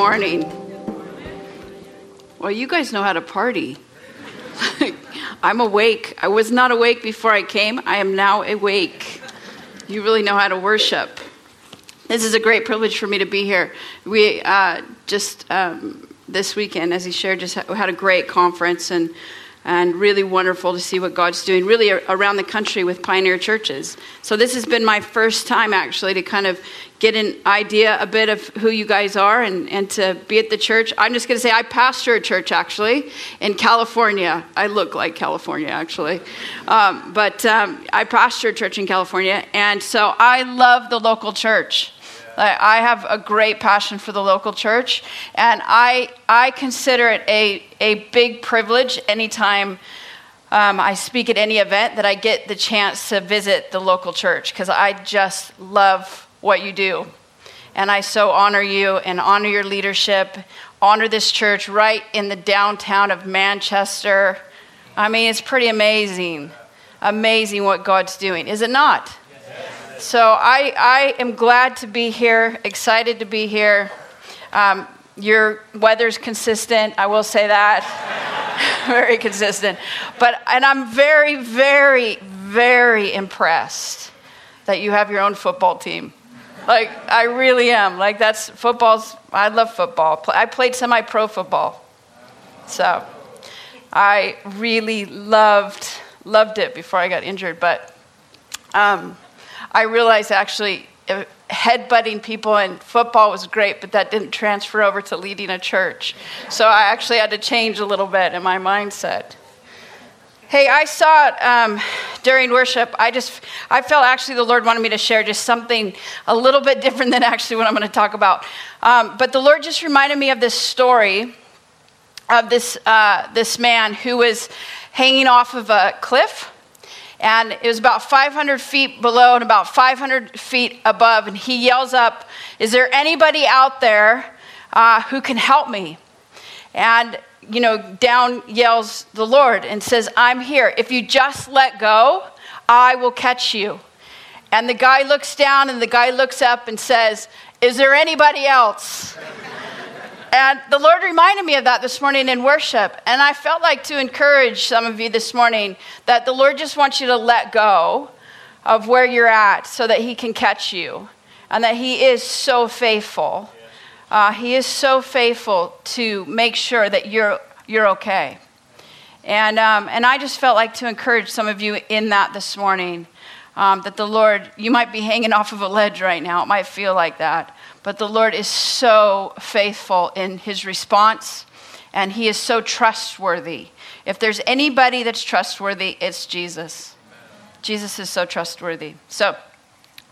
morning. Well, you guys know how to party. I'm awake. I was not awake before I came. I am now awake. You really know how to worship. This is a great privilege for me to be here. We uh, just um, this weekend, as he shared, just had a great conference and and really wonderful to see what God's doing really around the country with pioneer churches. So this has been my first time actually to kind of get an idea a bit of who you guys are and, and to be at the church. I'm just going to say I pastor a church actually in California. I look like California actually. Um, but um, I pastor a church in California. And so I love the local church. I have a great passion for the local church, and I, I consider it a, a big privilege anytime um, I speak at any event that I get the chance to visit the local church because I just love what you do. And I so honor you and honor your leadership, honor this church right in the downtown of Manchester. I mean, it's pretty amazing. Amazing what God's doing, is it not? So I, I am glad to be here, excited to be here. Um, your weather's consistent, I will say that. very consistent. But, and I'm very, very, very impressed that you have your own football team. Like, I really am. Like, that's football's, I love football. I played semi pro football. So I really loved, loved it before I got injured. But, um, I realized actually uh, headbutting people in football was great, but that didn't transfer over to leading a church. So I actually had to change a little bit in my mindset. Hey, I saw it um, during worship. I just, I felt actually the Lord wanted me to share just something a little bit different than actually what I'm going to talk about. Um, but the Lord just reminded me of this story of this, uh, this man who was hanging off of a cliff and it was about 500 feet below and about 500 feet above. And he yells up, Is there anybody out there uh, who can help me? And, you know, down yells the Lord and says, I'm here. If you just let go, I will catch you. And the guy looks down and the guy looks up and says, Is there anybody else? And the Lord reminded me of that this morning in worship. And I felt like to encourage some of you this morning that the Lord just wants you to let go of where you're at so that He can catch you. And that He is so faithful. Uh, he is so faithful to make sure that you're, you're okay. And, um, and I just felt like to encourage some of you in that this morning. Um, that the Lord, you might be hanging off of a ledge right now. It might feel like that. But the Lord is so faithful in his response, and he is so trustworthy. If there's anybody that's trustworthy, it's Jesus. Jesus is so trustworthy. So,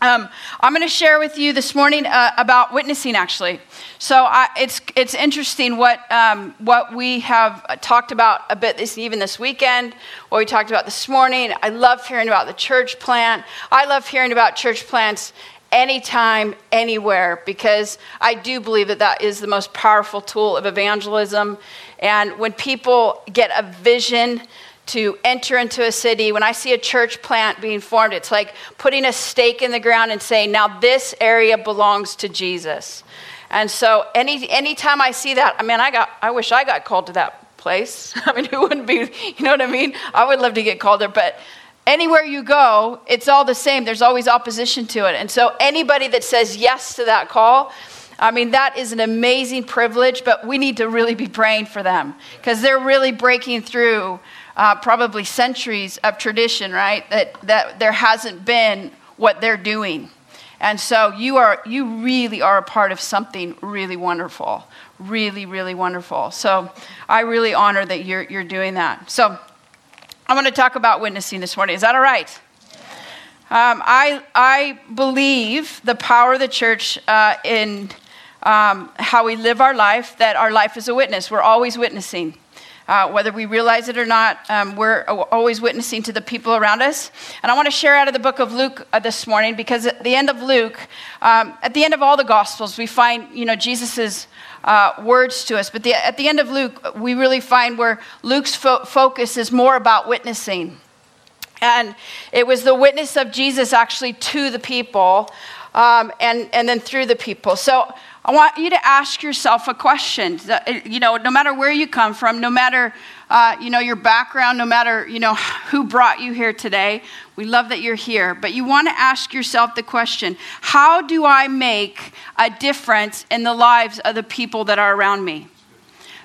um, I'm going to share with you this morning uh, about witnessing, actually. So I, it's it's interesting what um, what we have talked about a bit this even this weekend. What we talked about this morning. I love hearing about the church plant. I love hearing about church plants anytime, anywhere, because I do believe that that is the most powerful tool of evangelism. And when people get a vision to enter into a city, when I see a church plant being formed, it's like putting a stake in the ground and saying, now this area belongs to Jesus. And so any anytime I see that, I mean, I got I wish I got called to that place. I mean, who wouldn't be, you know what I mean? I would love to get called there, but anywhere you go, it's all the same. There's always opposition to it. And so anybody that says yes to that call, I mean, that is an amazing privilege, but we need to really be praying for them because they're really breaking through uh, probably centuries of tradition, right? That, that there hasn't been what they're doing. And so you are you really are a part of something really wonderful. Really, really wonderful. So I really honor that you're you're doing that. So I'm going to talk about witnessing this morning. Is that all right? Um, I, I believe the power of the church uh, in um, how we live our life, that our life is a witness. We're always witnessing. Uh, whether we realize it or not, um, we're always witnessing to the people around us. And I want to share out of the book of Luke uh, this morning because at the end of Luke, um, at the end of all the Gospels, we find, you know, Jesus's uh, words to us. But the, at the end of Luke, we really find where Luke's fo- focus is more about witnessing. And it was the witness of Jesus actually to the people um, and, and then through the people. So I want you to ask yourself a question. You know, no matter where you come from, no matter uh, you know your background, no matter you know who brought you here today, we love that you're here. But you want to ask yourself the question: How do I make a difference in the lives of the people that are around me?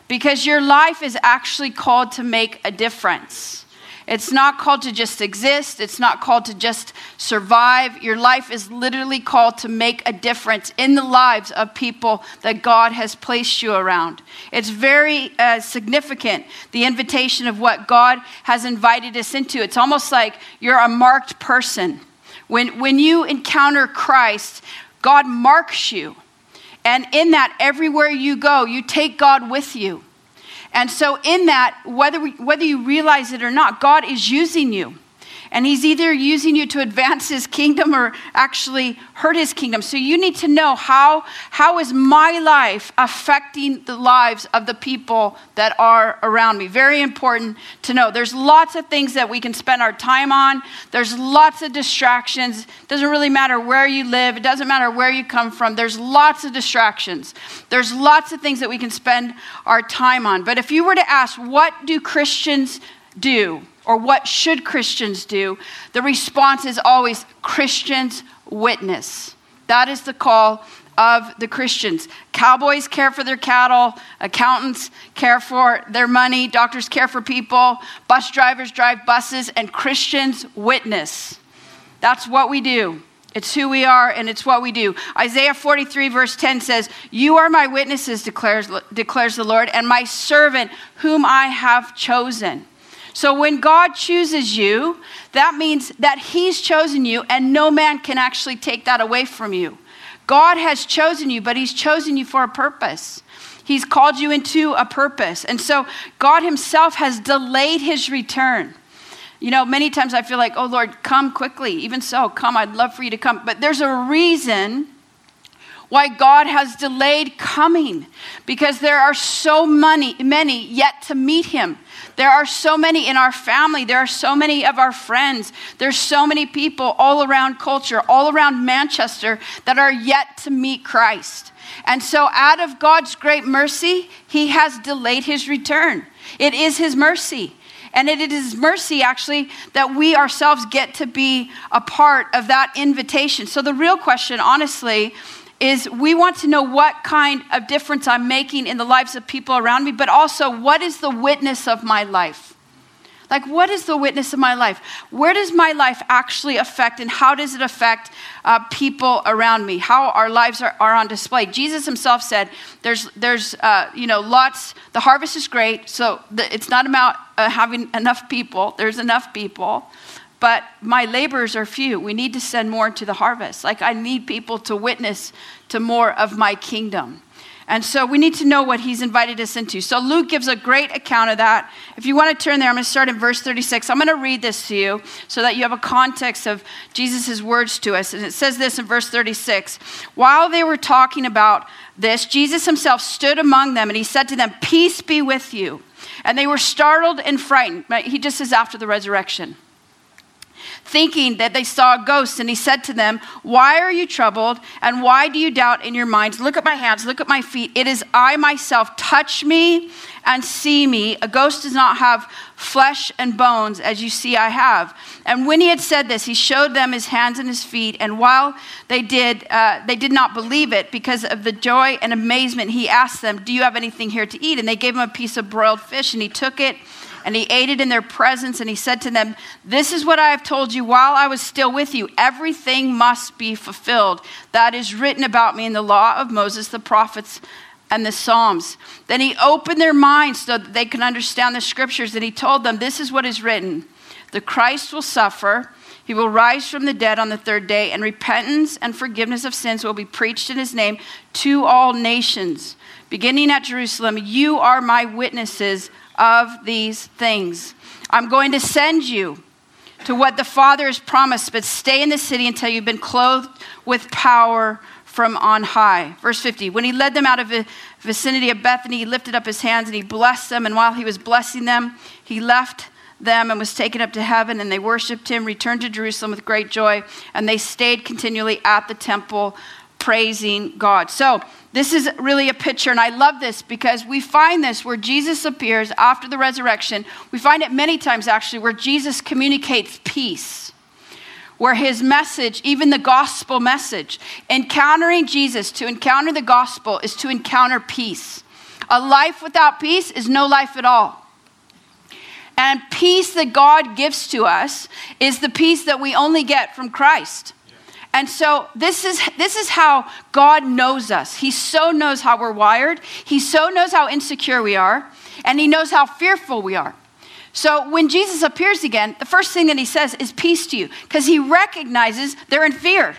Because your life is actually called to make a difference. It's not called to just exist. It's not called to just survive. Your life is literally called to make a difference in the lives of people that God has placed you around. It's very uh, significant, the invitation of what God has invited us into. It's almost like you're a marked person. When, when you encounter Christ, God marks you. And in that, everywhere you go, you take God with you. And so, in that, whether, we, whether you realize it or not, God is using you. And he's either using you to advance his kingdom or actually hurt his kingdom. So you need to know how, how is my life affecting the lives of the people that are around me? Very important to know. There's lots of things that we can spend our time on. There's lots of distractions. It doesn't really matter where you live. It doesn't matter where you come from. There's lots of distractions. There's lots of things that we can spend our time on. But if you were to ask, what do Christians do? Or what should Christians do? The response is always Christians witness. That is the call of the Christians. Cowboys care for their cattle, accountants care for their money, doctors care for people, bus drivers drive buses, and Christians witness. That's what we do. It's who we are and it's what we do. Isaiah 43, verse 10 says, You are my witnesses, declares, declares the Lord, and my servant whom I have chosen. So when God chooses you, that means that He's chosen you, and no man can actually take that away from you. God has chosen you, but He's chosen you for a purpose. He's called you into a purpose. And so God Himself has delayed His return. You know, many times I feel like, oh Lord, come quickly. Even so, come, I'd love for you to come. But there's a reason why God has delayed coming because there are so many, many yet to meet Him. There are so many in our family. There are so many of our friends. There's so many people all around culture, all around Manchester that are yet to meet Christ. And so, out of God's great mercy, He has delayed His return. It is His mercy. And it is mercy, actually, that we ourselves get to be a part of that invitation. So, the real question, honestly, is we want to know what kind of difference I'm making in the lives of people around me, but also what is the witness of my life? Like, what is the witness of my life? Where does my life actually affect, and how does it affect uh, people around me? How our lives are, are on display? Jesus himself said, "There's, there's, uh, you know, lots. The harvest is great, so the, it's not about uh, having enough people. There's enough people." But my labors are few. We need to send more to the harvest. Like, I need people to witness to more of my kingdom. And so we need to know what he's invited us into. So Luke gives a great account of that. If you want to turn there, I'm going to start in verse 36. I'm going to read this to you so that you have a context of Jesus' words to us. And it says this in verse 36 While they were talking about this, Jesus himself stood among them and he said to them, Peace be with you. And they were startled and frightened. He just says after the resurrection thinking that they saw a ghost. And he said to them, Why are you troubled? And why do you doubt in your minds? Look at my hands, look at my feet. It is I myself. Touch me and see me. A ghost does not have flesh and bones, as you see I have. And when he had said this, he showed them his hands and his feet. And while they did, uh, they did not believe it because of the joy and amazement. He asked them, Do you have anything here to eat? And they gave him a piece of broiled fish, and he took it and he ate it in their presence, and he said to them, This is what I have told you while I was still with you. Everything must be fulfilled. That is written about me in the law of Moses, the prophets, and the Psalms. Then he opened their minds so that they could understand the scriptures, and he told them, This is what is written The Christ will suffer. He will rise from the dead on the third day, and repentance and forgiveness of sins will be preached in his name to all nations. Beginning at Jerusalem, you are my witnesses of these things. I'm going to send you to what the Father has promised, but stay in the city until you've been clothed with power from on high. Verse 50 When he led them out of the vicinity of Bethany, he lifted up his hands and he blessed them. And while he was blessing them, he left them and was taken up to heaven, and they worshiped him, returned to Jerusalem with great joy, and they stayed continually at the temple praising God. So, this is really a picture, and I love this because we find this where Jesus appears after the resurrection. We find it many times actually where Jesus communicates peace, where his message, even the gospel message, encountering Jesus, to encounter the gospel is to encounter peace. A life without peace is no life at all. And peace that God gives to us is the peace that we only get from Christ. And so this is this is how God knows us. He so knows how we're wired. He so knows how insecure we are, and he knows how fearful we are. So when Jesus appears again, the first thing that he says is peace to you because he recognizes they're in fear.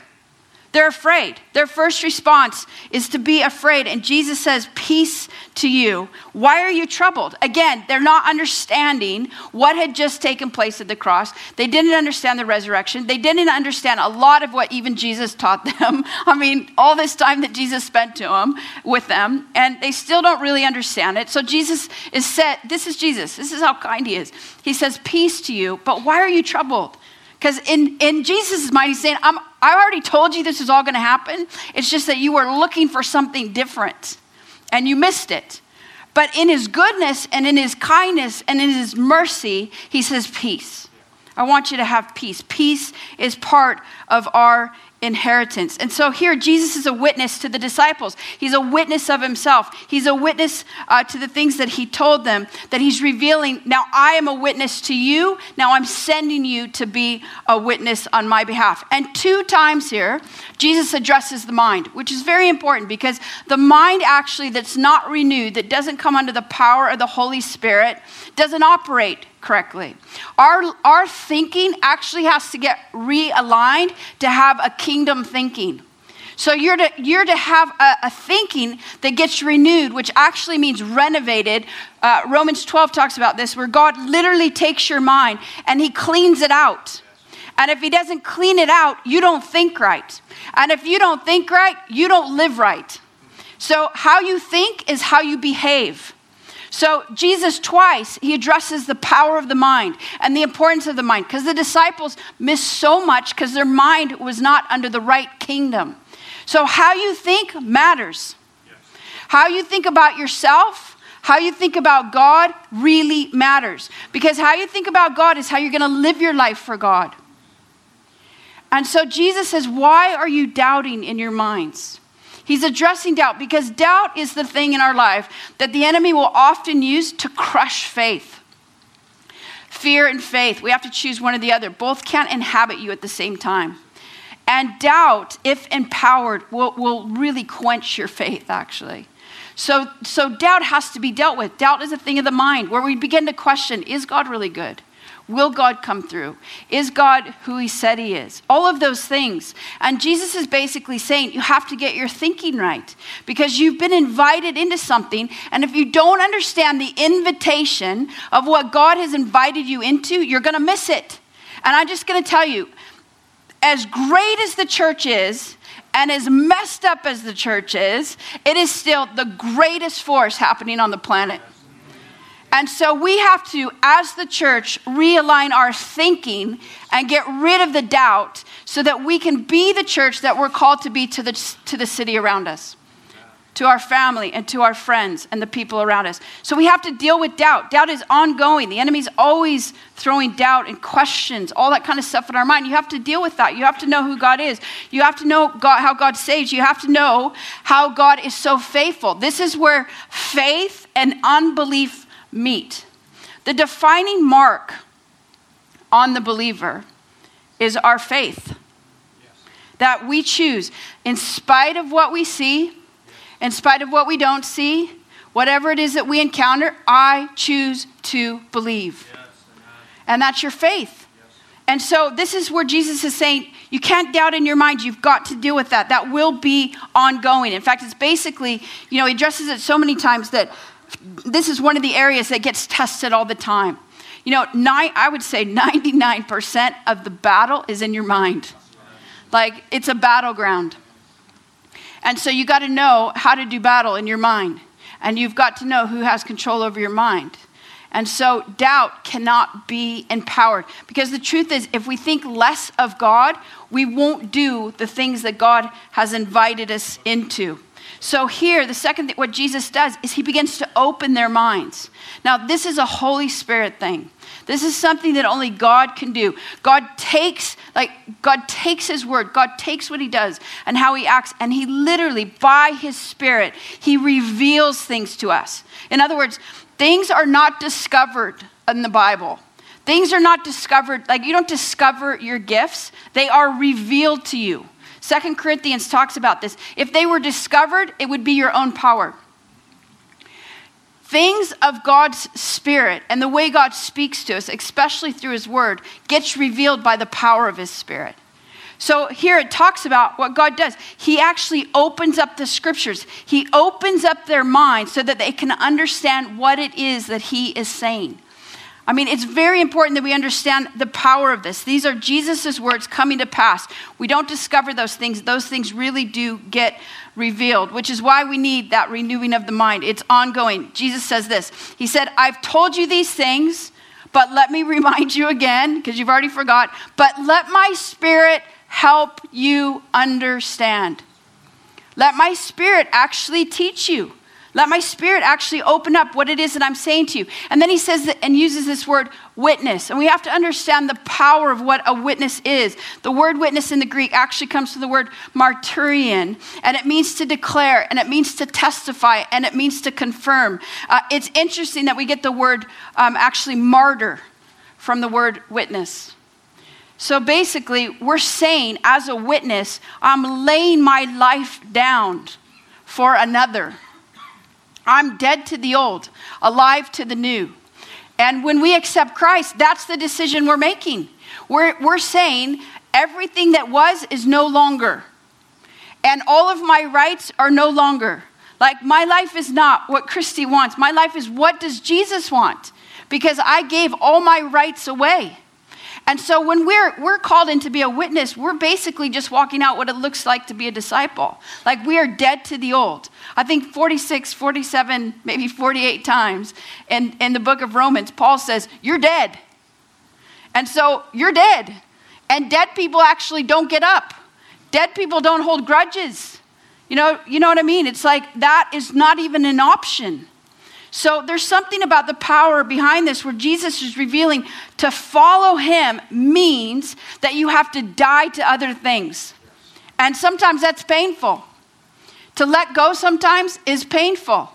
They're afraid. Their first response is to be afraid. And Jesus says, Peace to you. Why are you troubled? Again, they're not understanding what had just taken place at the cross. They didn't understand the resurrection. They didn't understand a lot of what even Jesus taught them. I mean, all this time that Jesus spent to them with them, and they still don't really understand it. So Jesus is said, This is Jesus. This is how kind he is. He says, Peace to you, but why are you troubled? Because in, in Jesus' mind, he's saying, I'm, I already told you this is all going to happen. It's just that you were looking for something different and you missed it. But in his goodness and in his kindness and in his mercy, he says, Peace. I want you to have peace. Peace is part of our inheritance. And so here, Jesus is a witness to the disciples. He's a witness of himself. He's a witness uh, to the things that he told them, that he's revealing. Now, I am a witness to you. Now, I'm sending you to be a witness on my behalf. And two times here, Jesus addresses the mind, which is very important because the mind actually that's not renewed, that doesn't come under the power of the Holy Spirit, doesn't operate correctly. Our, our thinking actually has to get realigned to have a kingdom thinking. So you're to, you're to have a, a thinking that gets renewed, which actually means renovated. Uh, Romans 12 talks about this, where God literally takes your mind and he cleans it out. And if he doesn't clean it out, you don't think right. And if you don't think right, you don't live right. So how you think is how you behave. So, Jesus twice, he addresses the power of the mind and the importance of the mind because the disciples missed so much because their mind was not under the right kingdom. So, how you think matters. Yes. How you think about yourself, how you think about God really matters. Because how you think about God is how you're going to live your life for God. And so, Jesus says, Why are you doubting in your minds? He's addressing doubt because doubt is the thing in our life that the enemy will often use to crush faith. Fear and faith, we have to choose one or the other. Both can't inhabit you at the same time. And doubt, if empowered, will, will really quench your faith, actually. So, so doubt has to be dealt with. Doubt is a thing of the mind where we begin to question is God really good? Will God come through? Is God who he said he is? All of those things. And Jesus is basically saying you have to get your thinking right because you've been invited into something. And if you don't understand the invitation of what God has invited you into, you're going to miss it. And I'm just going to tell you as great as the church is, and as messed up as the church is, it is still the greatest force happening on the planet. And so we have to, as the church, realign our thinking and get rid of the doubt so that we can be the church that we're called to be to the, to the city around us, to our family, and to our friends and the people around us. So we have to deal with doubt. Doubt is ongoing. The enemy's always throwing doubt and questions, all that kind of stuff in our mind. You have to deal with that. You have to know who God is. You have to know God, how God saves. You have to know how God is so faithful. This is where faith and unbelief meet. The defining mark on the believer is our faith. Yes. That we choose, in spite of what we see, in spite of what we don't see, whatever it is that we encounter, I choose to believe. Yes. And that's your faith. And so, this is where Jesus is saying, you can't doubt in your mind. You've got to deal with that. That will be ongoing. In fact, it's basically, you know, he addresses it so many times that this is one of the areas that gets tested all the time. You know, I would say 99% of the battle is in your mind. Like it's a battleground. And so you got to know how to do battle in your mind. And you've got to know who has control over your mind. And so doubt cannot be empowered. Because the truth is, if we think less of God, we won't do the things that God has invited us into. So, here, the second thing, what Jesus does is he begins to open their minds. Now, this is a Holy Spirit thing. This is something that only God can do. God takes, like, God takes his word, God takes what he does and how he acts, and he literally, by his spirit, he reveals things to us. In other words, things are not discovered in the Bible. Things are not discovered, like, you don't discover your gifts, they are revealed to you. Second Corinthians talks about this. If they were discovered, it would be your own power. Things of God's Spirit and the way God speaks to us, especially through His Word, gets revealed by the power of His Spirit. So here it talks about what God does. He actually opens up the scriptures. He opens up their minds so that they can understand what it is that he is saying. I mean, it's very important that we understand the power of this. These are Jesus' words coming to pass. We don't discover those things, those things really do get revealed, which is why we need that renewing of the mind. It's ongoing. Jesus says this He said, I've told you these things, but let me remind you again, because you've already forgot, but let my spirit help you understand. Let my spirit actually teach you. Let my spirit actually open up what it is that I'm saying to you. And then he says that and uses this word witness. And we have to understand the power of what a witness is. The word witness in the Greek actually comes from the word martyrion, and it means to declare, and it means to testify, and it means to confirm. Uh, it's interesting that we get the word um, actually martyr from the word witness. So basically, we're saying as a witness, I'm laying my life down for another. I'm dead to the old, alive to the new. And when we accept Christ, that's the decision we're making. We're, we're saying everything that was is no longer. And all of my rights are no longer. Like my life is not what Christy wants. My life is what does Jesus want? Because I gave all my rights away. And so when we're, we're called in to be a witness, we're basically just walking out what it looks like to be a disciple. Like we are dead to the old. I think 46, 47, maybe 48 times in, in the book of Romans, Paul says, You're dead. And so you're dead. And dead people actually don't get up. Dead people don't hold grudges. You know, you know what I mean? It's like that is not even an option. So there's something about the power behind this where Jesus is revealing to follow him means that you have to die to other things. And sometimes that's painful. To let go sometimes is painful.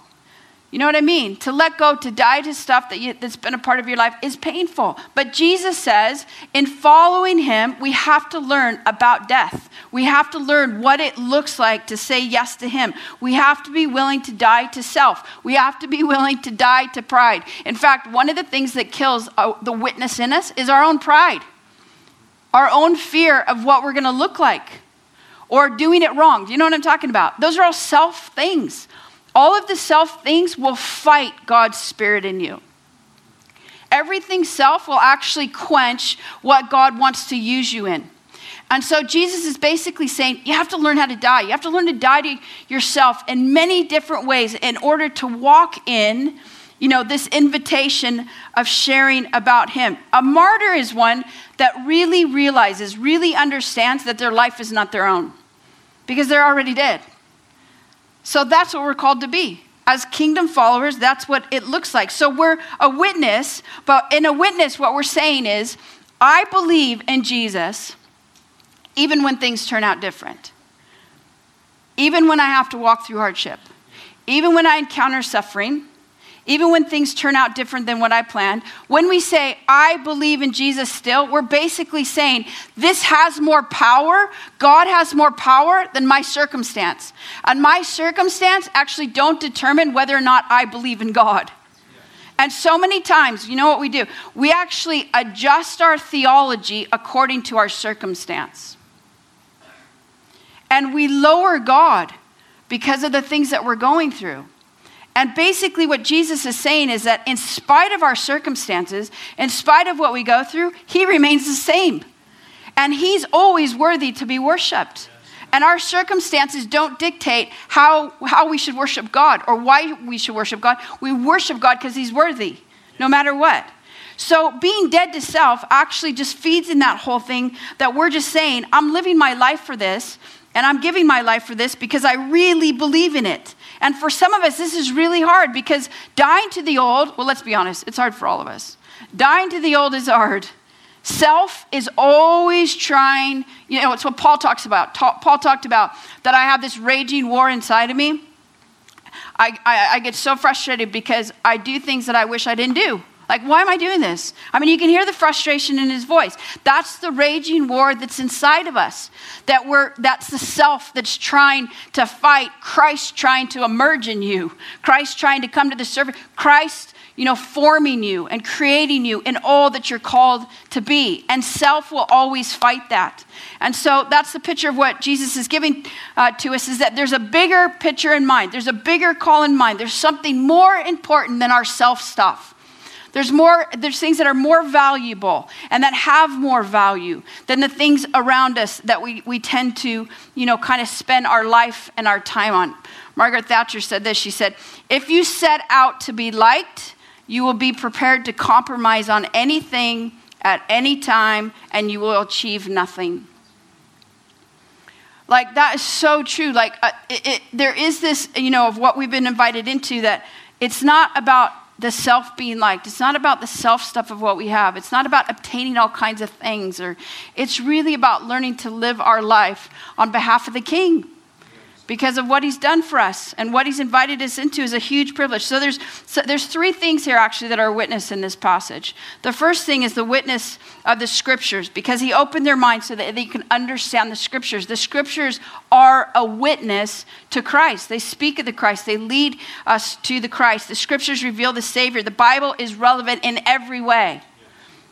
You know what I mean? To let go, to die to stuff that you, that's been a part of your life is painful. But Jesus says, in following him, we have to learn about death. We have to learn what it looks like to say yes to him. We have to be willing to die to self. We have to be willing to die to pride. In fact, one of the things that kills uh, the witness in us is our own pride, our own fear of what we're going to look like or doing it wrong. Do you know what I'm talking about? Those are all self things. All of the self things will fight God's spirit in you. Everything self will actually quench what God wants to use you in. And so Jesus is basically saying you have to learn how to die. You have to learn to die to yourself in many different ways in order to walk in, you know, this invitation of sharing about him. A martyr is one that really realizes, really understands that their life is not their own because they're already dead. So that's what we're called to be. As kingdom followers, that's what it looks like. So we're a witness, but in a witness, what we're saying is, I believe in Jesus even when things turn out different. Even when I have to walk through hardship. Even when I encounter suffering even when things turn out different than what I planned, when we say, I believe in Jesus still, we're basically saying, this has more power, God has more power than my circumstance. And my circumstance actually don't determine whether or not I believe in God. And so many times, you know what we do? We actually adjust our theology according to our circumstance. And we lower God because of the things that we're going through. And basically, what Jesus is saying is that in spite of our circumstances, in spite of what we go through, He remains the same. And He's always worthy to be worshiped. And our circumstances don't dictate how, how we should worship God or why we should worship God. We worship God because He's worthy. no matter what. So being dead to self actually just feeds in that whole thing that we're just saying, I'm living my life for this and I'm giving my life for this because I really believe in it. And for some of us, this is really hard because dying to the old, well, let's be honest, it's hard for all of us. Dying to the old is hard. Self is always trying, you know, it's what Paul talks about. Paul talked about that I have this raging war inside of me. I, I, I get so frustrated because I do things that I wish I didn't do. Like, why am I doing this? I mean, you can hear the frustration in his voice. That's the raging war that's inside of us. That we're that's the self that's trying to fight Christ trying to emerge in you. Christ trying to come to the surface. Christ, you know, forming you and creating you in all that you're called to be. And self will always fight that. And so that's the picture of what Jesus is giving uh, to us is that there's a bigger picture in mind. There's a bigger call in mind. There's something more important than our self stuff. There's more, there's things that are more valuable and that have more value than the things around us that we, we tend to, you know, kind of spend our life and our time on. Margaret Thatcher said this. She said, if you set out to be liked, you will be prepared to compromise on anything at any time and you will achieve nothing. Like, that is so true. Like, uh, it, it, there is this, you know, of what we've been invited into that it's not about the self being liked. It's not about the self stuff of what we have. It's not about obtaining all kinds of things or it's really about learning to live our life on behalf of the king because of what he's done for us and what he's invited us into is a huge privilege. So there's so there's three things here actually that are witness in this passage. The first thing is the witness of the scriptures because he opened their minds so that they can understand the scriptures. The scriptures are a witness to Christ. They speak of the Christ. They lead us to the Christ. The scriptures reveal the Savior. The Bible is relevant in every way.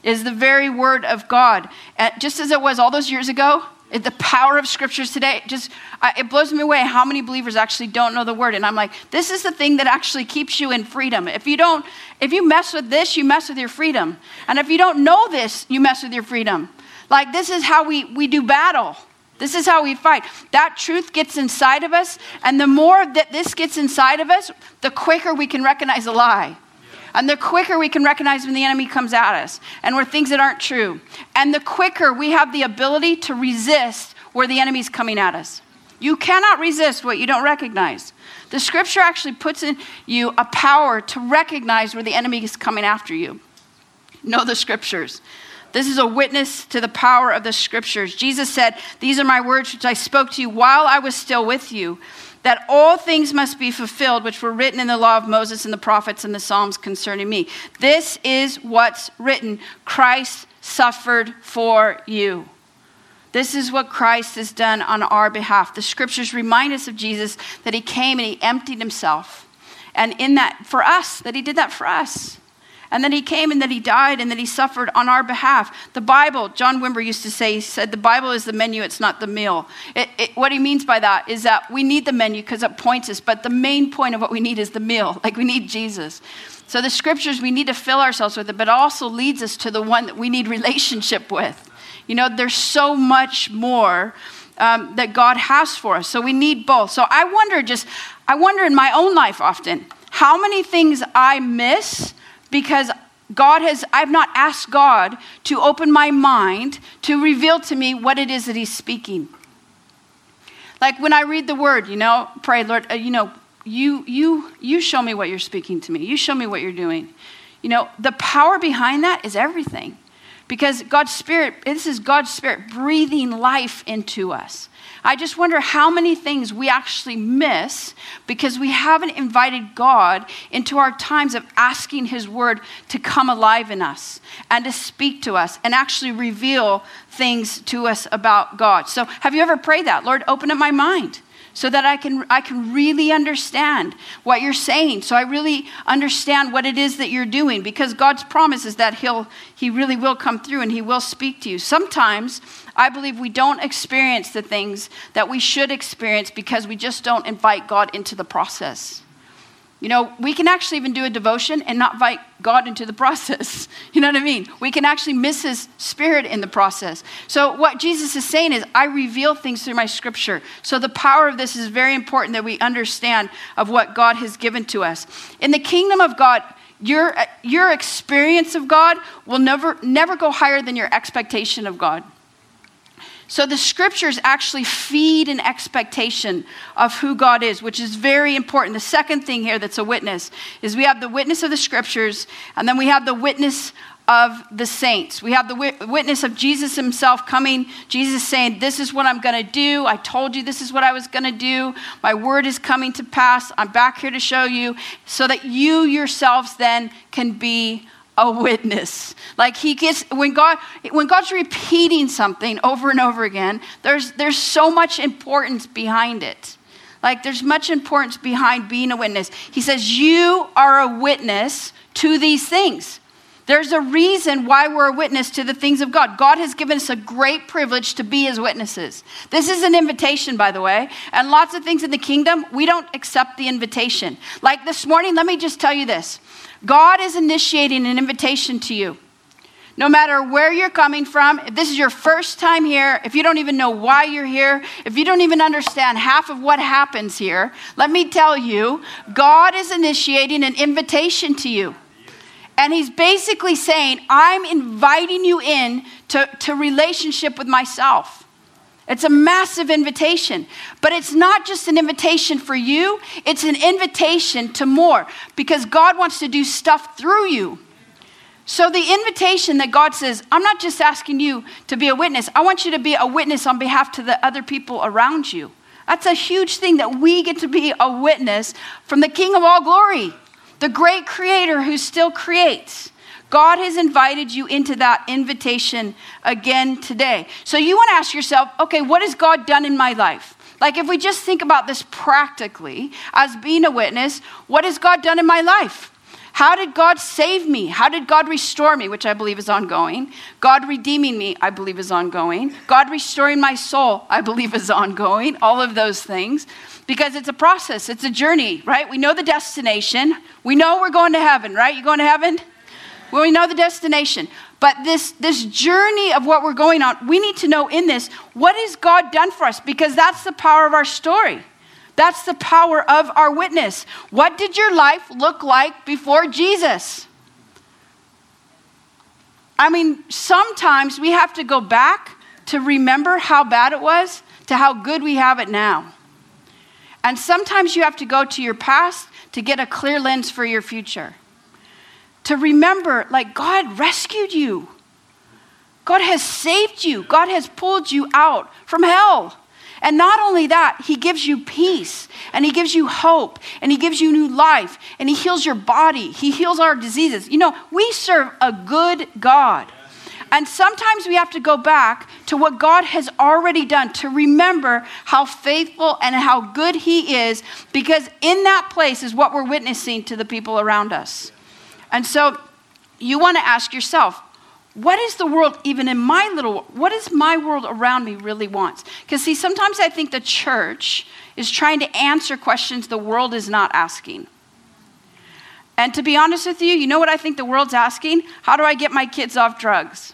Is the very word of God. And just as it was all those years ago, the power of scriptures today just it blows me away how many believers actually don't know the word. And i'm like this is the thing that actually keeps you in freedom. If you don't if you mess with this you mess with your freedom. And if you don't know this you mess with your freedom. Like this is how we we do battle. This is how we fight. That truth gets inside of us and the more that this gets inside of us the quicker we can recognize a lie and the quicker we can recognize when the enemy comes at us and where things that aren't true. And the quicker we have the ability to resist where the enemy's coming at us. You cannot resist what you don't recognize. The scripture actually puts in you a power to recognize where the enemy is coming after you. Know the scriptures. This is a witness to the power of the scriptures. Jesus said, These are my words which I spoke to you while I was still with you that all things must be fulfilled which were written in the law of Moses and the prophets and the Psalms concerning me. This is what's written Christ suffered for you. This is what Christ has done on our behalf. The scriptures remind us of Jesus that he came and he emptied himself. And in that, for us, that he did that for us and that he came and that he died and that he suffered on our behalf. The Bible, John Wimber used to say, he said, the Bible is the menu, it's not the meal. It, it, what he means by that is that we need the menu because it points us, but the main point of what we need is the meal. Like we need Jesus. So the scriptures, we need to fill ourselves with it, but also leads us to the one that we need relationship with. You know, there's so much more um, that God has for us. So we need both. So I wonder just, I wonder in my own life often, how many things I miss because God has, I've not asked God to open my mind to reveal to me what it is that He's speaking. Like when I read the word, you know, pray, Lord, uh, you know, you, you, you show me what you're speaking to me. You show me what you're doing. You know, the power behind that is everything. Because God's Spirit, this is God's Spirit breathing life into us. I just wonder how many things we actually miss because we haven't invited God into our times of asking His Word to come alive in us and to speak to us and actually reveal things to us about God. So, have you ever prayed that? Lord, open up my mind so that I can, I can really understand what you're saying. So I really understand what it is that you're doing because God's promise is that he'll, He really will come through and He will speak to you. Sometimes I believe we don't experience the things that we should experience because we just don't invite God into the process. You know, we can actually even do a devotion and not invite God into the process. You know what I mean? We can actually miss his spirit in the process. So, what Jesus is saying is, I reveal things through my scripture. So, the power of this is very important that we understand of what God has given to us. In the kingdom of God, your, your experience of God will never, never go higher than your expectation of God. So the scriptures actually feed an expectation of who God is, which is very important. The second thing here that's a witness is we have the witness of the scriptures, and then we have the witness of the saints. We have the witness of Jesus himself coming, Jesus saying, This is what I'm going to do. I told you this is what I was going to do. My word is coming to pass. I'm back here to show you so that you yourselves then can be a witness. Like he gets when God when God's repeating something over and over again, there's there's so much importance behind it. Like there's much importance behind being a witness. He says you are a witness to these things. There's a reason why we're a witness to the things of God. God has given us a great privilege to be his witnesses. This is an invitation, by the way. And lots of things in the kingdom, we don't accept the invitation. Like this morning, let me just tell you this God is initiating an invitation to you. No matter where you're coming from, if this is your first time here, if you don't even know why you're here, if you don't even understand half of what happens here, let me tell you, God is initiating an invitation to you. And he's basically saying, I'm inviting you in to, to relationship with myself. It's a massive invitation. But it's not just an invitation for you, it's an invitation to more because God wants to do stuff through you. So, the invitation that God says, I'm not just asking you to be a witness, I want you to be a witness on behalf to the other people around you. That's a huge thing that we get to be a witness from the King of all glory, the great creator who still creates. God has invited you into that invitation again today. So you want to ask yourself, okay, what has God done in my life? Like, if we just think about this practically as being a witness, what has God done in my life? How did God save me? How did God restore me, which I believe is ongoing? God redeeming me, I believe is ongoing. God restoring my soul, I believe is ongoing. All of those things. Because it's a process, it's a journey, right? We know the destination. We know we're going to heaven, right? You going to heaven? Well, we know the destination. But this, this journey of what we're going on, we need to know in this what has God done for us? Because that's the power of our story. That's the power of our witness. What did your life look like before Jesus? I mean, sometimes we have to go back to remember how bad it was to how good we have it now. And sometimes you have to go to your past to get a clear lens for your future to remember like God rescued you. God has saved you. God has pulled you out from hell. And not only that, He gives you peace and He gives you hope and He gives you new life and He heals your body. He heals our diseases. You know, we serve a good God. And sometimes we have to go back to what God has already done to remember how faithful and how good He is, because in that place is what we're witnessing to the people around us. And so you want to ask yourself, what is the world, even in my little, what is my world around me really wants? Because, see, sometimes I think the church is trying to answer questions the world is not asking. And to be honest with you, you know what I think the world's asking? How do I get my kids off drugs?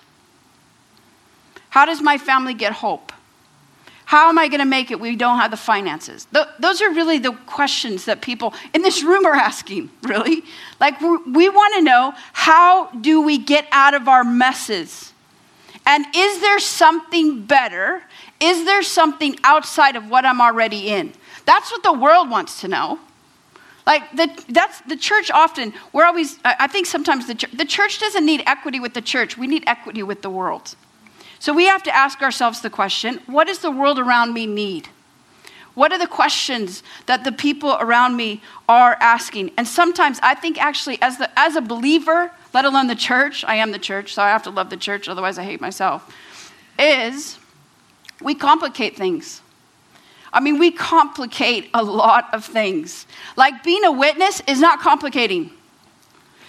How does my family get hope? How am I going to make it? We don't have the finances. those are really the questions that people in this room are asking, really. Like, we want to know how do we get out of our messes? And is there something better? Is there something outside of what I'm already in? That's what the world wants to know. Like the, that's the church often, we're always, I think sometimes the, the church doesn't need equity with the church. We need equity with the world. So we have to ask ourselves the question what does the world around me need? What are the questions that the people around me are asking? And sometimes I think actually, as, the, as a believer, let alone the church, I am the church, so I have to love the church, otherwise I hate myself, is we complicate things. I mean, we complicate a lot of things. Like being a witness is not complicating.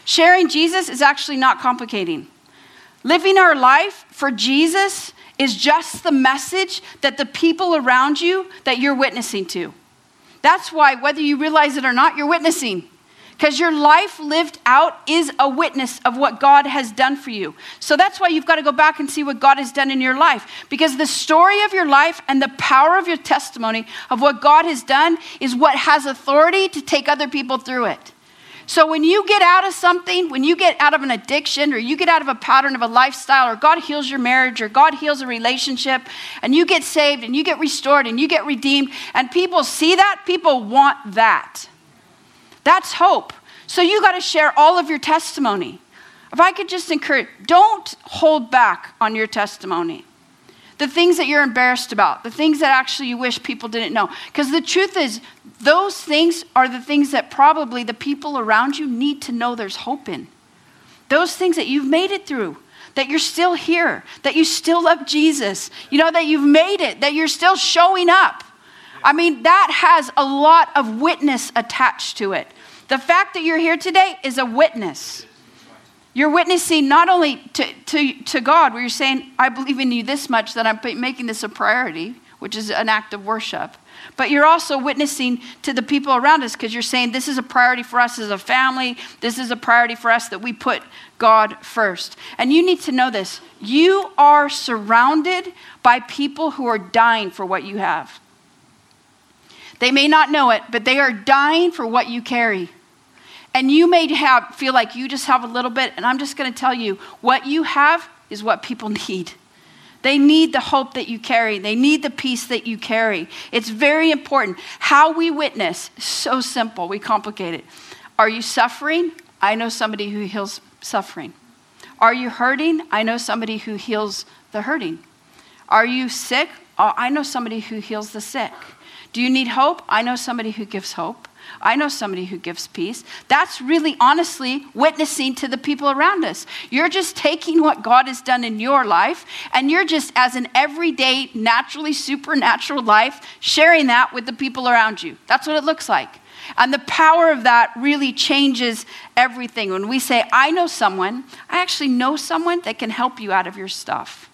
Sharing Jesus is actually not complicating. Living our life for Jesus is just the message that the people around you that you're witnessing to. That's why whether you realize it or not, you're witnessing. Because your life lived out is a witness of what God has done for you. So that's why you've got to go back and see what God has done in your life. Because the story of your life and the power of your testimony of what God has done is what has authority to take other people through it. So when you get out of something, when you get out of an addiction or you get out of a pattern of a lifestyle or God heals your marriage or God heals a relationship and you get saved and you get restored and you get redeemed and people see that, people want that. That's hope. So you got to share all of your testimony. If I could just encourage, don't hold back on your testimony. The things that you're embarrassed about, the things that actually you wish people didn't know. Because the truth is, those things are the things that probably the people around you need to know there's hope in. Those things that you've made it through, that you're still here, that you still love Jesus, you know, that you've made it, that you're still showing up. I mean, that has a lot of witness attached to it. The fact that you're here today is a witness. You're witnessing not only to, to, to God, where you're saying, I believe in you this much that I'm making this a priority, which is an act of worship, but you're also witnessing to the people around us because you're saying, This is a priority for us as a family. This is a priority for us that we put God first. And you need to know this you are surrounded by people who are dying for what you have. They may not know it, but they are dying for what you carry. And you may have, feel like you just have a little bit, and I'm just going to tell you what you have is what people need. They need the hope that you carry. They need the peace that you carry. It's very important. How we witness, so simple. We complicate it. Are you suffering? I know somebody who heals suffering. Are you hurting? I know somebody who heals the hurting. Are you sick? Oh, I know somebody who heals the sick. Do you need hope? I know somebody who gives hope. I know somebody who gives peace. That's really honestly witnessing to the people around us. You're just taking what God has done in your life and you're just, as an everyday, naturally supernatural life, sharing that with the people around you. That's what it looks like. And the power of that really changes everything. When we say, I know someone, I actually know someone that can help you out of your stuff.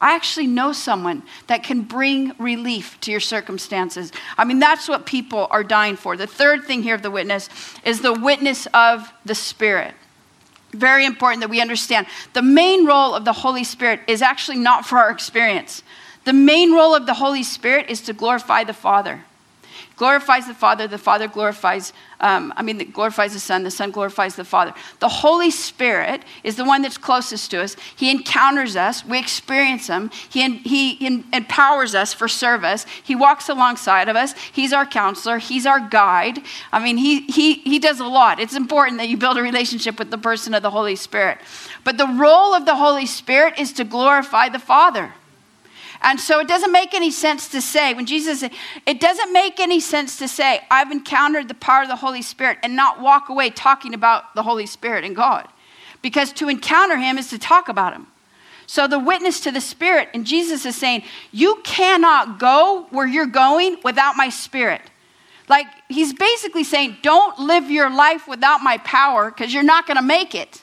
I actually know someone that can bring relief to your circumstances. I mean, that's what people are dying for. The third thing here of the witness is the witness of the Spirit. Very important that we understand. The main role of the Holy Spirit is actually not for our experience. The main role of the Holy Spirit is to glorify the Father glorifies the Father, the Father glorifies, um, I mean, glorifies the Son, the Son glorifies the Father. The Holy Spirit is the one that's closest to us. He encounters us, we experience Him, He, he empowers us for service, He walks alongside of us, He's our counselor, He's our guide. I mean, he, he, he does a lot. It's important that you build a relationship with the person of the Holy Spirit. But the role of the Holy Spirit is to glorify the Father. And so it doesn't make any sense to say, when Jesus said, it doesn't make any sense to say, I've encountered the power of the Holy Spirit and not walk away talking about the Holy Spirit and God. Because to encounter Him is to talk about Him. So the witness to the Spirit, and Jesus is saying, You cannot go where you're going without my Spirit. Like, He's basically saying, Don't live your life without my power because you're not going to make it.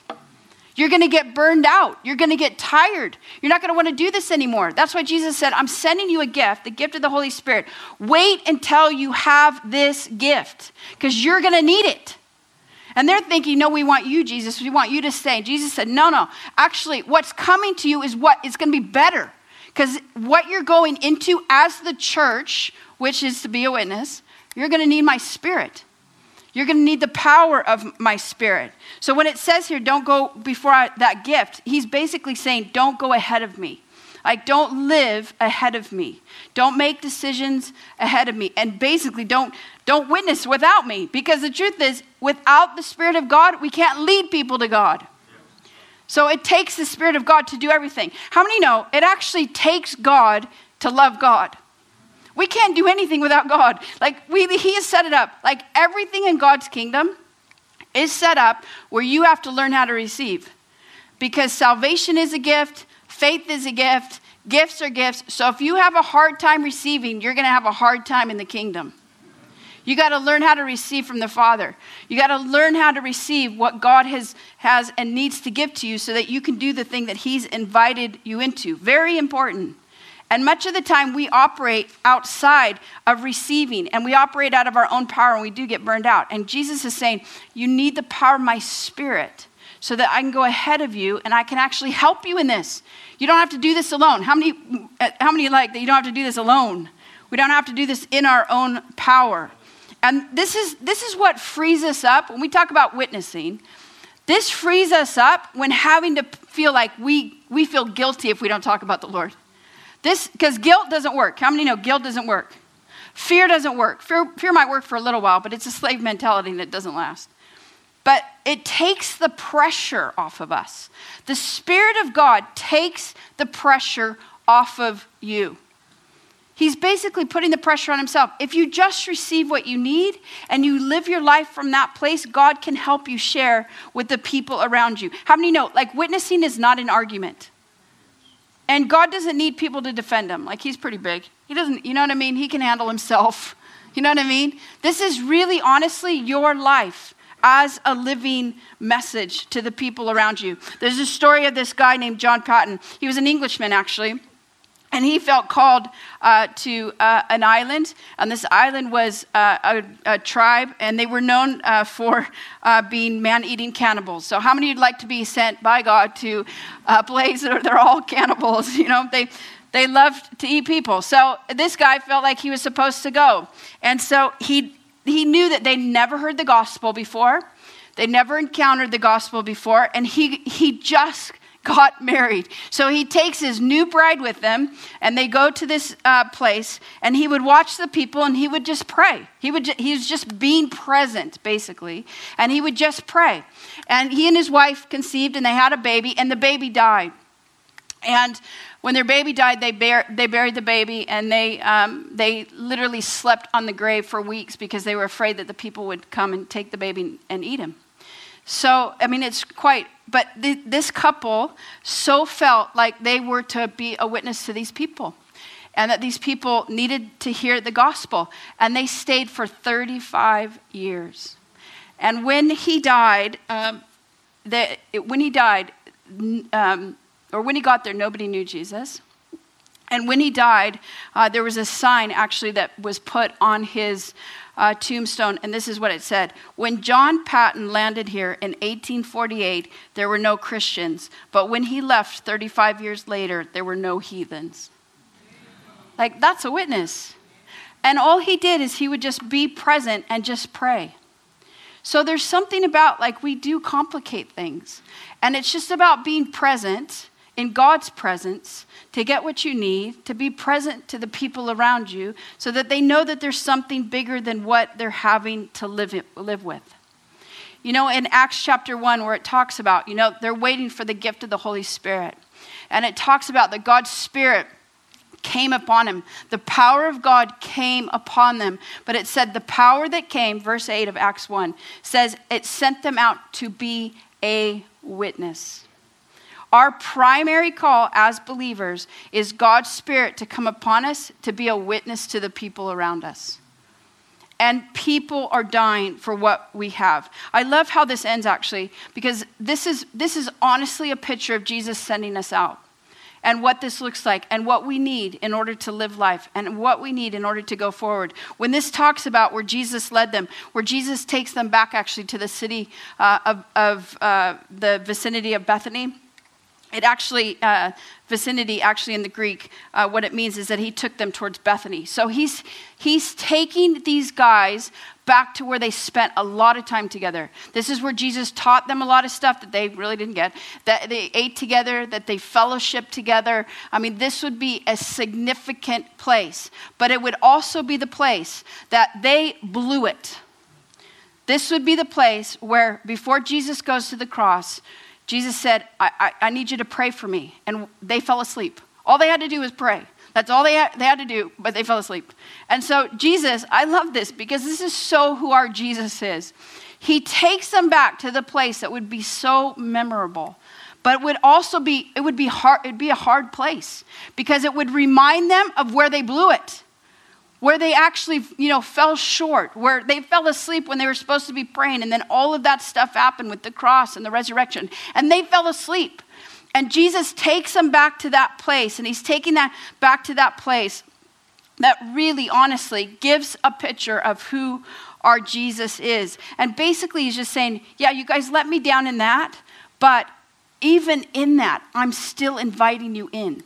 You're going to get burned out. You're going to get tired. You're not going to want to do this anymore. That's why Jesus said, I'm sending you a gift, the gift of the Holy Spirit. Wait until you have this gift because you're going to need it. And they're thinking, no, we want you, Jesus. We want you to stay. Jesus said, no, no. Actually, what's coming to you is what is going to be better. Because what you're going into as the church, which is to be a witness, you're going to need my spirit. You're going to need the power of my spirit. So when it says here, don't go before I, that gift, he's basically saying, don't go ahead of me. Like, don't live ahead of me. Don't make decisions ahead of me. And basically, don't, don't witness without me. Because the truth is, without the Spirit of God, we can't lead people to God. So it takes the Spirit of God to do everything. How many know it actually takes God to love God? We can't do anything without God. Like we, He has set it up. Like everything in God's kingdom is set up where you have to learn how to receive. Because salvation is a gift, faith is a gift, gifts are gifts. So if you have a hard time receiving, you're going to have a hard time in the kingdom. You got to learn how to receive from the Father. You got to learn how to receive what God has, has and needs to give to you so that you can do the thing that He's invited you into. Very important. And much of the time, we operate outside of receiving and we operate out of our own power and we do get burned out. And Jesus is saying, You need the power of my spirit so that I can go ahead of you and I can actually help you in this. You don't have to do this alone. How many, uh, how many like that you don't have to do this alone? We don't have to do this in our own power. And this is, this is what frees us up when we talk about witnessing. This frees us up when having to feel like we, we feel guilty if we don't talk about the Lord. This, because guilt doesn't work. How many know guilt doesn't work? Fear doesn't work. Fear, fear might work for a little while, but it's a slave mentality and it doesn't last. But it takes the pressure off of us. The Spirit of God takes the pressure off of you. He's basically putting the pressure on himself. If you just receive what you need and you live your life from that place, God can help you share with the people around you. How many know, like, witnessing is not an argument? And God doesn't need people to defend him. Like, he's pretty big. He doesn't, you know what I mean? He can handle himself. You know what I mean? This is really, honestly, your life as a living message to the people around you. There's a story of this guy named John Patton. He was an Englishman, actually. And he felt called uh, to uh, an island, and this island was uh, a, a, tribe, and they were known uh, for uh, being man eating cannibals. So, how many would like to be sent by God to a place where they're all cannibals? You know, they, they loved to eat people. So, this guy felt like he was supposed to go. And so, he, he knew that they never heard the gospel before, they never encountered the gospel before, and he, he just got married. So he takes his new bride with them, and they go to this uh, place, and he would watch the people, and he would just pray. He would ju- he was just being present, basically, and he would just pray. And he and his wife conceived, and they had a baby, and the baby died. And when their baby died, they, bar- they buried the baby, and they um, they literally slept on the grave for weeks because they were afraid that the people would come and take the baby and eat him. So, I mean, it's quite, but th- this couple so felt like they were to be a witness to these people and that these people needed to hear the gospel. And they stayed for 35 years. And when he died, um, the, when he died, um, or when he got there, nobody knew Jesus. And when he died, uh, there was a sign actually that was put on his uh, tombstone, and this is what it said When John Patton landed here in 1848, there were no Christians, but when he left 35 years later, there were no heathens. Like, that's a witness. And all he did is he would just be present and just pray. So there's something about, like, we do complicate things. And it's just about being present in God's presence to get what you need, to be present to the people around you so that they know that there's something bigger than what they're having to live, live with. You know, in Acts chapter 1, where it talks about, you know, they're waiting for the gift of the Holy Spirit. And it talks about that God's Spirit came upon him. The power of God came upon them. But it said the power that came, verse 8 of Acts 1, says it sent them out to be a witness. Our primary call as believers is God's Spirit to come upon us to be a witness to the people around us. And people are dying for what we have. I love how this ends actually, because this is, this is honestly a picture of Jesus sending us out and what this looks like and what we need in order to live life and what we need in order to go forward. When this talks about where Jesus led them, where Jesus takes them back actually to the city uh, of, of uh, the vicinity of Bethany it actually uh, vicinity actually in the greek uh, what it means is that he took them towards bethany. So he's he's taking these guys back to where they spent a lot of time together. This is where jesus taught them a lot of stuff that they really didn't get that they ate together that they fellowshiped together. I mean this would be a significant place but it would also be the place that they blew it. This would be the place where before jesus goes to the cross Jesus said, I, I, I, need you to pray for me. And they fell asleep. All they had to do was pray. That's all they had, they had to do, but they fell asleep. And so, Jesus, I love this because this is so who our Jesus is. He takes them back to the place that would be so memorable, but it would also be, it would be hard, it'd be a hard place because it would remind them of where they blew it where they actually, you know, fell short, where they fell asleep when they were supposed to be praying, and then all of that stuff happened with the cross and the resurrection, and they fell asleep. And Jesus takes them back to that place, and he's taking that back to that place that really, honestly, gives a picture of who our Jesus is. And basically, he's just saying, Yeah, you guys let me down in that, but even in that, I'm still inviting you in.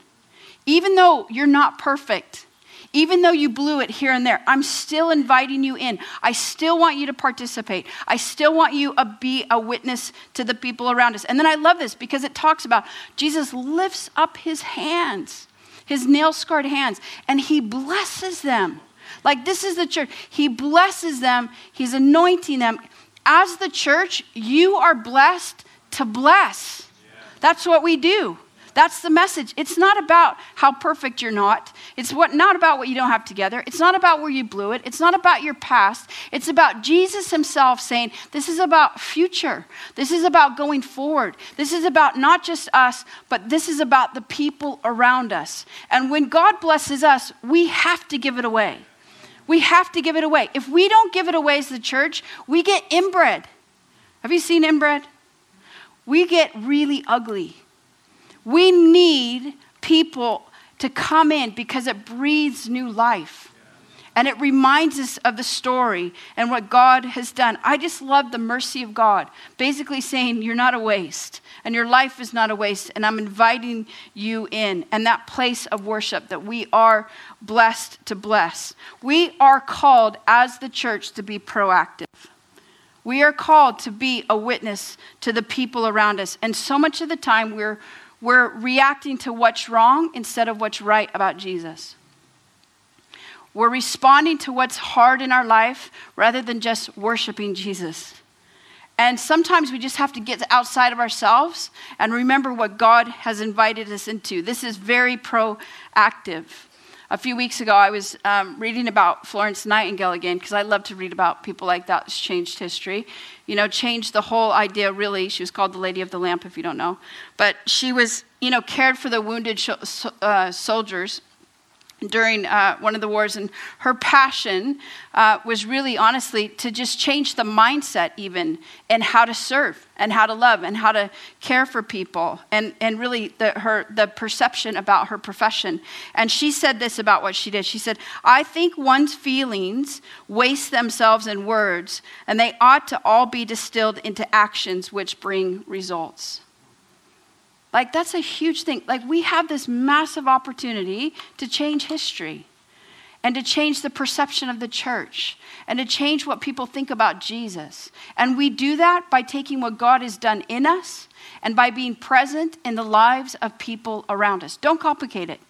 Even though you're not perfect, Even though you blew it here and there, I'm still inviting you in. I still want you to participate. I still want you to be a witness to the people around us. And then I love this because it talks about Jesus lifts up his hands, his nail scarred hands, and he blesses them. Like this is the church. He blesses them, he's anointing them. As the church, you are blessed to bless. That's what we do. That's the message. It's not about how perfect you're not. It's what, not about what you don't have together. It's not about where you blew it. It's not about your past. It's about Jesus himself saying, This is about future. This is about going forward. This is about not just us, but this is about the people around us. And when God blesses us, we have to give it away. We have to give it away. If we don't give it away as the church, we get inbred. Have you seen inbred? We get really ugly. We need people to come in because it breathes new life. And it reminds us of the story and what God has done. I just love the mercy of God, basically saying, You're not a waste, and your life is not a waste, and I'm inviting you in. And that place of worship that we are blessed to bless. We are called as the church to be proactive. We are called to be a witness to the people around us. And so much of the time, we're we're reacting to what's wrong instead of what's right about Jesus. We're responding to what's hard in our life rather than just worshiping Jesus. And sometimes we just have to get outside of ourselves and remember what God has invited us into. This is very proactive a few weeks ago, I was um, reading about Florence Nightingale again because I love to read about people like that who's changed history. You know, changed the whole idea, really. She was called the Lady of the Lamp, if you don't know. But she was, you know, cared for the wounded sh- uh, soldiers during uh, one of the wars, and her passion uh, was really honestly to just change the mindset, even, and how to serve, and how to love, and how to care for people, and, and really the, her, the perception about her profession. And she said this about what she did. She said, I think one's feelings waste themselves in words, and they ought to all be distilled into actions which bring results. Like, that's a huge thing. Like, we have this massive opportunity to change history and to change the perception of the church and to change what people think about Jesus. And we do that by taking what God has done in us and by being present in the lives of people around us. Don't complicate it.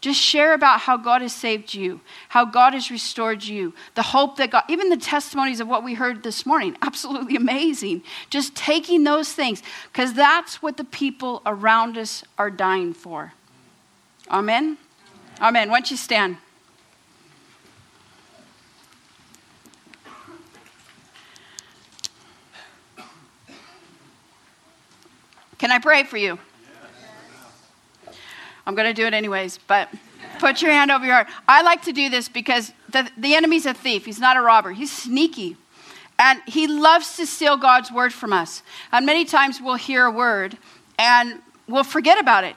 Just share about how God has saved you, how God has restored you, the hope that God, even the testimonies of what we heard this morning, absolutely amazing. Just taking those things, because that's what the people around us are dying for. Amen? Amen. Why don't you stand? Can I pray for you? I'm going to do it anyways, but put your hand over your heart. I like to do this because the, the enemy's a thief. He's not a robber, he's sneaky. And he loves to steal God's word from us. And many times we'll hear a word and we'll forget about it.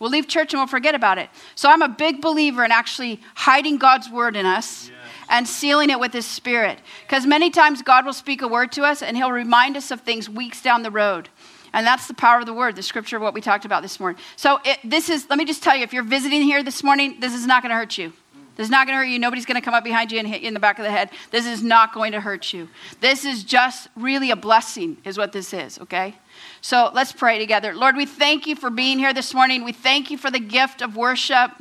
We'll leave church and we'll forget about it. So I'm a big believer in actually hiding God's word in us yes. and sealing it with his spirit. Because many times God will speak a word to us and he'll remind us of things weeks down the road. And that's the power of the word, the scripture of what we talked about this morning. So, it, this is, let me just tell you, if you're visiting here this morning, this is not going to hurt you. This is not going to hurt you. Nobody's going to come up behind you and hit you in the back of the head. This is not going to hurt you. This is just really a blessing, is what this is, okay? So let's pray together. Lord, we thank you for being here this morning. We thank you for the gift of worship.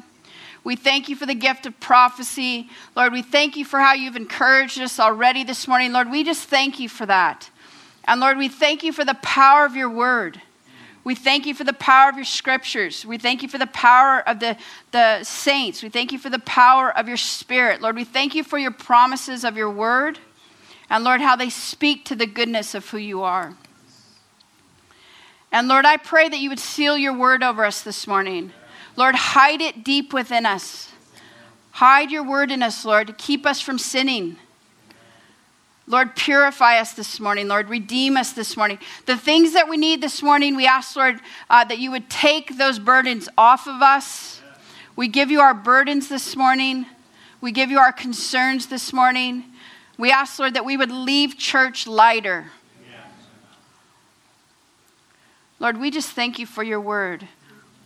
We thank you for the gift of prophecy. Lord, we thank you for how you've encouraged us already this morning. Lord, we just thank you for that. And Lord, we thank you for the power of your word. We thank you for the power of your scriptures. We thank you for the power of the, the saints. We thank you for the power of your spirit. Lord, we thank you for your promises of your word. And Lord, how they speak to the goodness of who you are. And Lord, I pray that you would seal your word over us this morning. Lord, hide it deep within us. Hide your word in us, Lord, to keep us from sinning. Lord, purify us this morning. Lord, redeem us this morning. The things that we need this morning, we ask, Lord, uh, that you would take those burdens off of us. We give you our burdens this morning. We give you our concerns this morning. We ask, Lord, that we would leave church lighter. Lord, we just thank you for your word.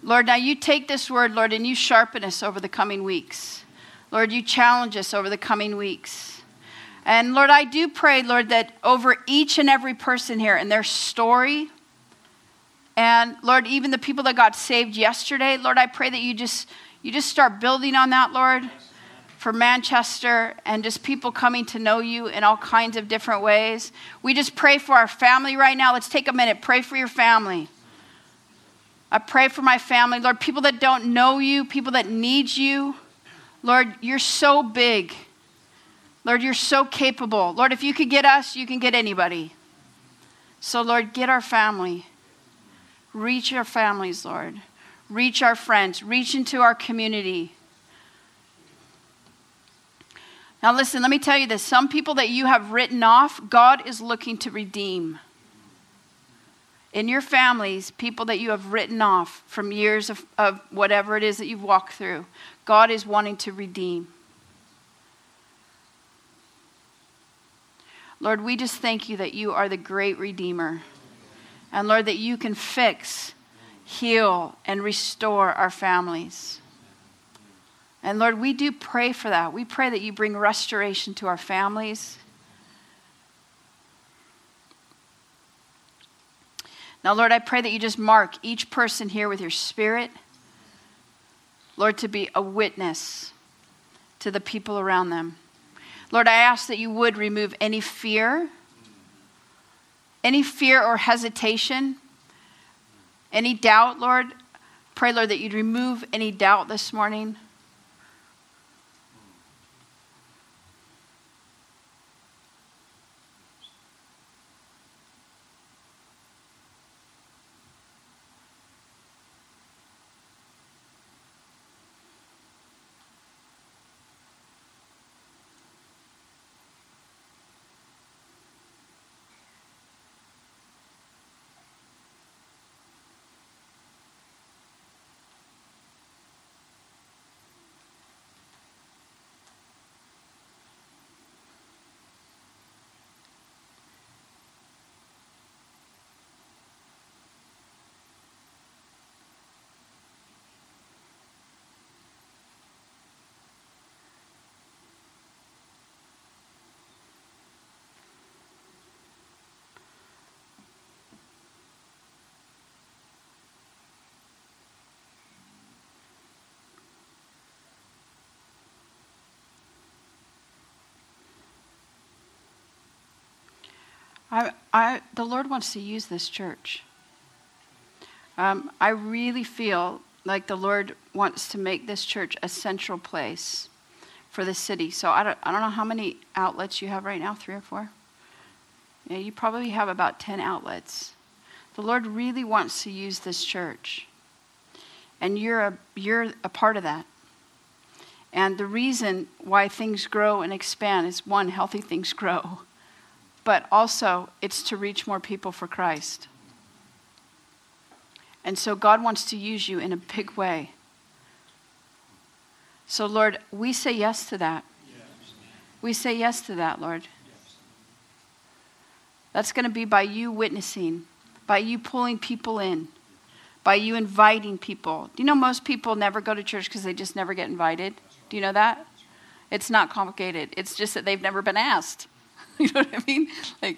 Lord, now you take this word, Lord, and you sharpen us over the coming weeks. Lord, you challenge us over the coming weeks. And Lord, I do pray, Lord, that over each and every person here and their story, and Lord, even the people that got saved yesterday, Lord, I pray that you just you just start building on that, Lord, for Manchester and just people coming to know you in all kinds of different ways. We just pray for our family right now. Let's take a minute. Pray for your family. I pray for my family, Lord, people that don't know you, people that need you. Lord, you're so big. Lord, you're so capable. Lord, if you could get us, you can get anybody. So, Lord, get our family. Reach our families, Lord. Reach our friends. Reach into our community. Now, listen, let me tell you this. Some people that you have written off, God is looking to redeem. In your families, people that you have written off from years of, of whatever it is that you've walked through, God is wanting to redeem. Lord, we just thank you that you are the great Redeemer. And Lord, that you can fix, heal, and restore our families. And Lord, we do pray for that. We pray that you bring restoration to our families. Now, Lord, I pray that you just mark each person here with your spirit. Lord, to be a witness to the people around them. Lord, I ask that you would remove any fear, any fear or hesitation, any doubt, Lord. Pray, Lord, that you'd remove any doubt this morning. I, I, the Lord wants to use this church. Um, I really feel like the Lord wants to make this church a central place for the city. So I don't, I don't know how many outlets you have right now, three or four? Yeah, you probably have about 10 outlets. The Lord really wants to use this church. And you're a, you're a part of that. And the reason why things grow and expand is one, healthy things grow but also it's to reach more people for Christ. And so God wants to use you in a big way. So, Lord, we say yes to that. We say yes to that, Lord. That's going to be by you witnessing, by you pulling people in, by you inviting people. Do you know most people never go to church because they just never get invited? Do you know that? It's not complicated. It's just that they've never been asked. you know what I mean? Like,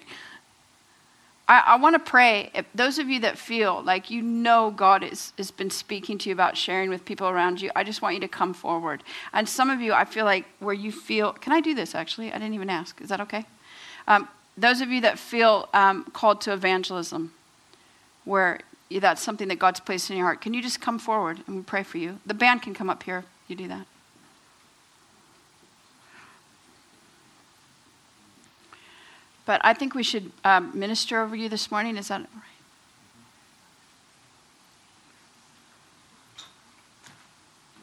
I, I want to pray. If those of you that feel like you know God is, has been speaking to you about sharing with people around you, I just want you to come forward. And some of you, I feel like where you feel, can I do this actually? I didn't even ask. Is that okay? Um, those of you that feel um, called to evangelism, where that's something that God's placed in your heart, can you just come forward and we pray for you? The band can come up here. You do that. But I think we should um, minister over you this morning. Is that right?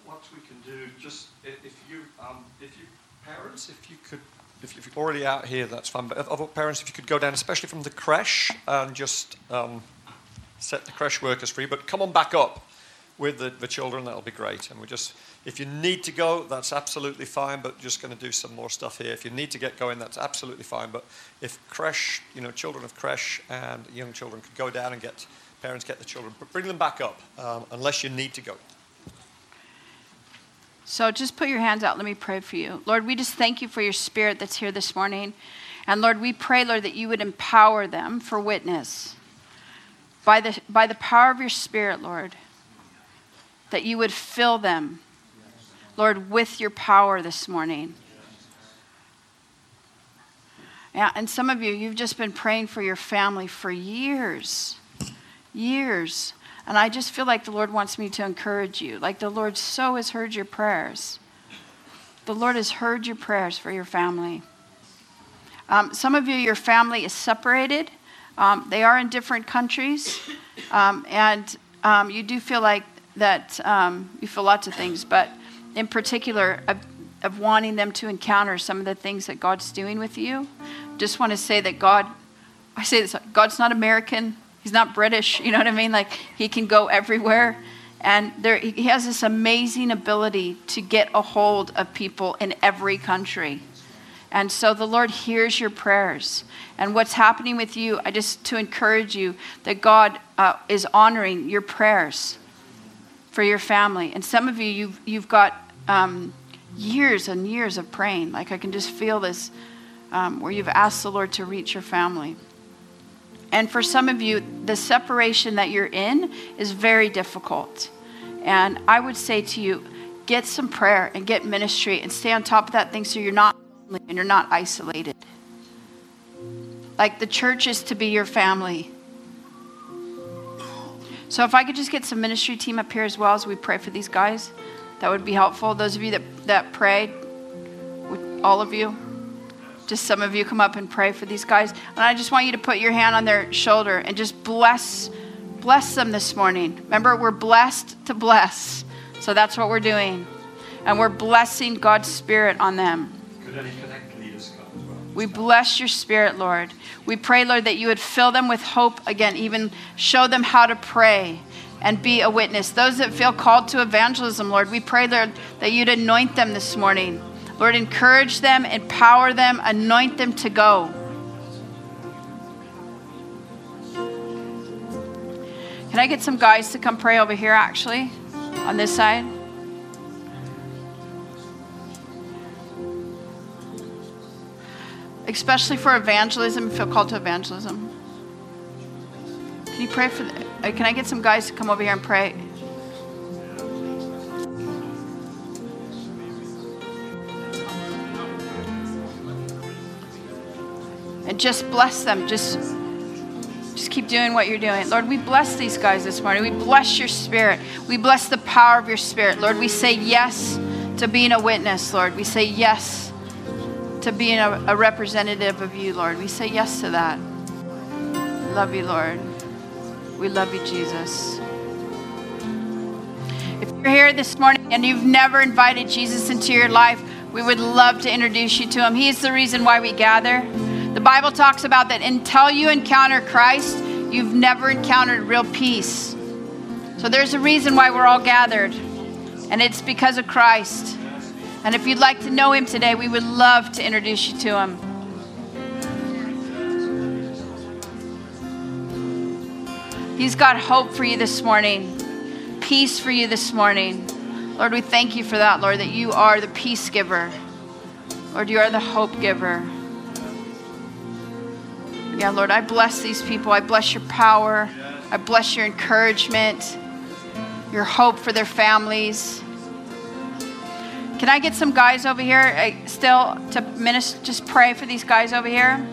What we can do, just if you, um, if you parents, if you could, if you're already out here, that's fine. But other parents, if you could go down, especially from the creche, and just um, set the creche workers free. But come on back up with the, the children, that'll be great. And we just if you need to go, that's absolutely fine, but just going to do some more stuff here. If you need to get going, that's absolutely fine. But if creche, you know, children of creche and young children could go down and get parents get the children, but bring them back up, um, unless you need to go. So just put your hands out. Let me pray for you. Lord, we just thank you for your spirit that's here this morning. And Lord, we pray, Lord, that you would empower them for witness. By the, by the power of your spirit, Lord, that you would fill them, Lord, with your power this morning. Yeah, and some of you, you've just been praying for your family for years. Years. And I just feel like the Lord wants me to encourage you. Like the Lord so has heard your prayers. The Lord has heard your prayers for your family. Um, some of you, your family is separated. Um, they are in different countries. Um, and um, you do feel like that um, you feel lots of things, but in particular, of, of wanting them to encounter some of the things that God's doing with you. Just want to say that God, I say this, God's not American. He's not British, you know what I mean? Like he can go everywhere. And there, he has this amazing ability to get a hold of people in every country. And so the Lord hears your prayers. And what's happening with you, I just to encourage you that God uh, is honoring your prayers for your family. And some of you, you've, you've got um, years and years of praying. Like I can just feel this um, where you've asked the Lord to reach your family. And for some of you, the separation that you're in is very difficult. And I would say to you, get some prayer and get ministry and stay on top of that thing so you're not lonely and you're not isolated. Like the church is to be your family. So if I could just get some ministry team up here as well as we pray for these guys, that would be helpful. Those of you that, that pray, all of you just some of you come up and pray for these guys. And i just want you to put your hand on their shoulder and just bless bless them this morning. Remember we're blessed to bless. So that's what we're doing. And we're blessing god's spirit on them we bless your spirit lord we pray lord that you would fill them with hope again even show them how to pray and be a witness those that feel called to evangelism lord we pray lord that you'd anoint them this morning Lord, encourage them, empower them, anoint them to go. Can I get some guys to come pray over here, actually, on this side? Especially for evangelism, feel called to evangelism. Can you pray for? The, uh, can I get some guys to come over here and pray? and just bless them. Just just keep doing what you're doing. Lord, we bless these guys this morning. We bless your spirit. We bless the power of your spirit. Lord, we say yes to being a witness, Lord. We say yes to being a, a representative of you, Lord. We say yes to that. Love you, Lord. We love you, Jesus. If you're here this morning and you've never invited Jesus into your life, we would love to introduce you to him. He is the reason why we gather. The Bible talks about that until you encounter Christ, you've never encountered real peace. So there's a reason why we're all gathered, and it's because of Christ. And if you'd like to know him today, we would love to introduce you to him. He's got hope for you this morning, peace for you this morning. Lord, we thank you for that, Lord, that you are the peace giver. Lord, you are the hope giver. Yeah, Lord, I bless these people. I bless your power. I bless your encouragement, your hope for their families. Can I get some guys over here uh, still to minister, just pray for these guys over here?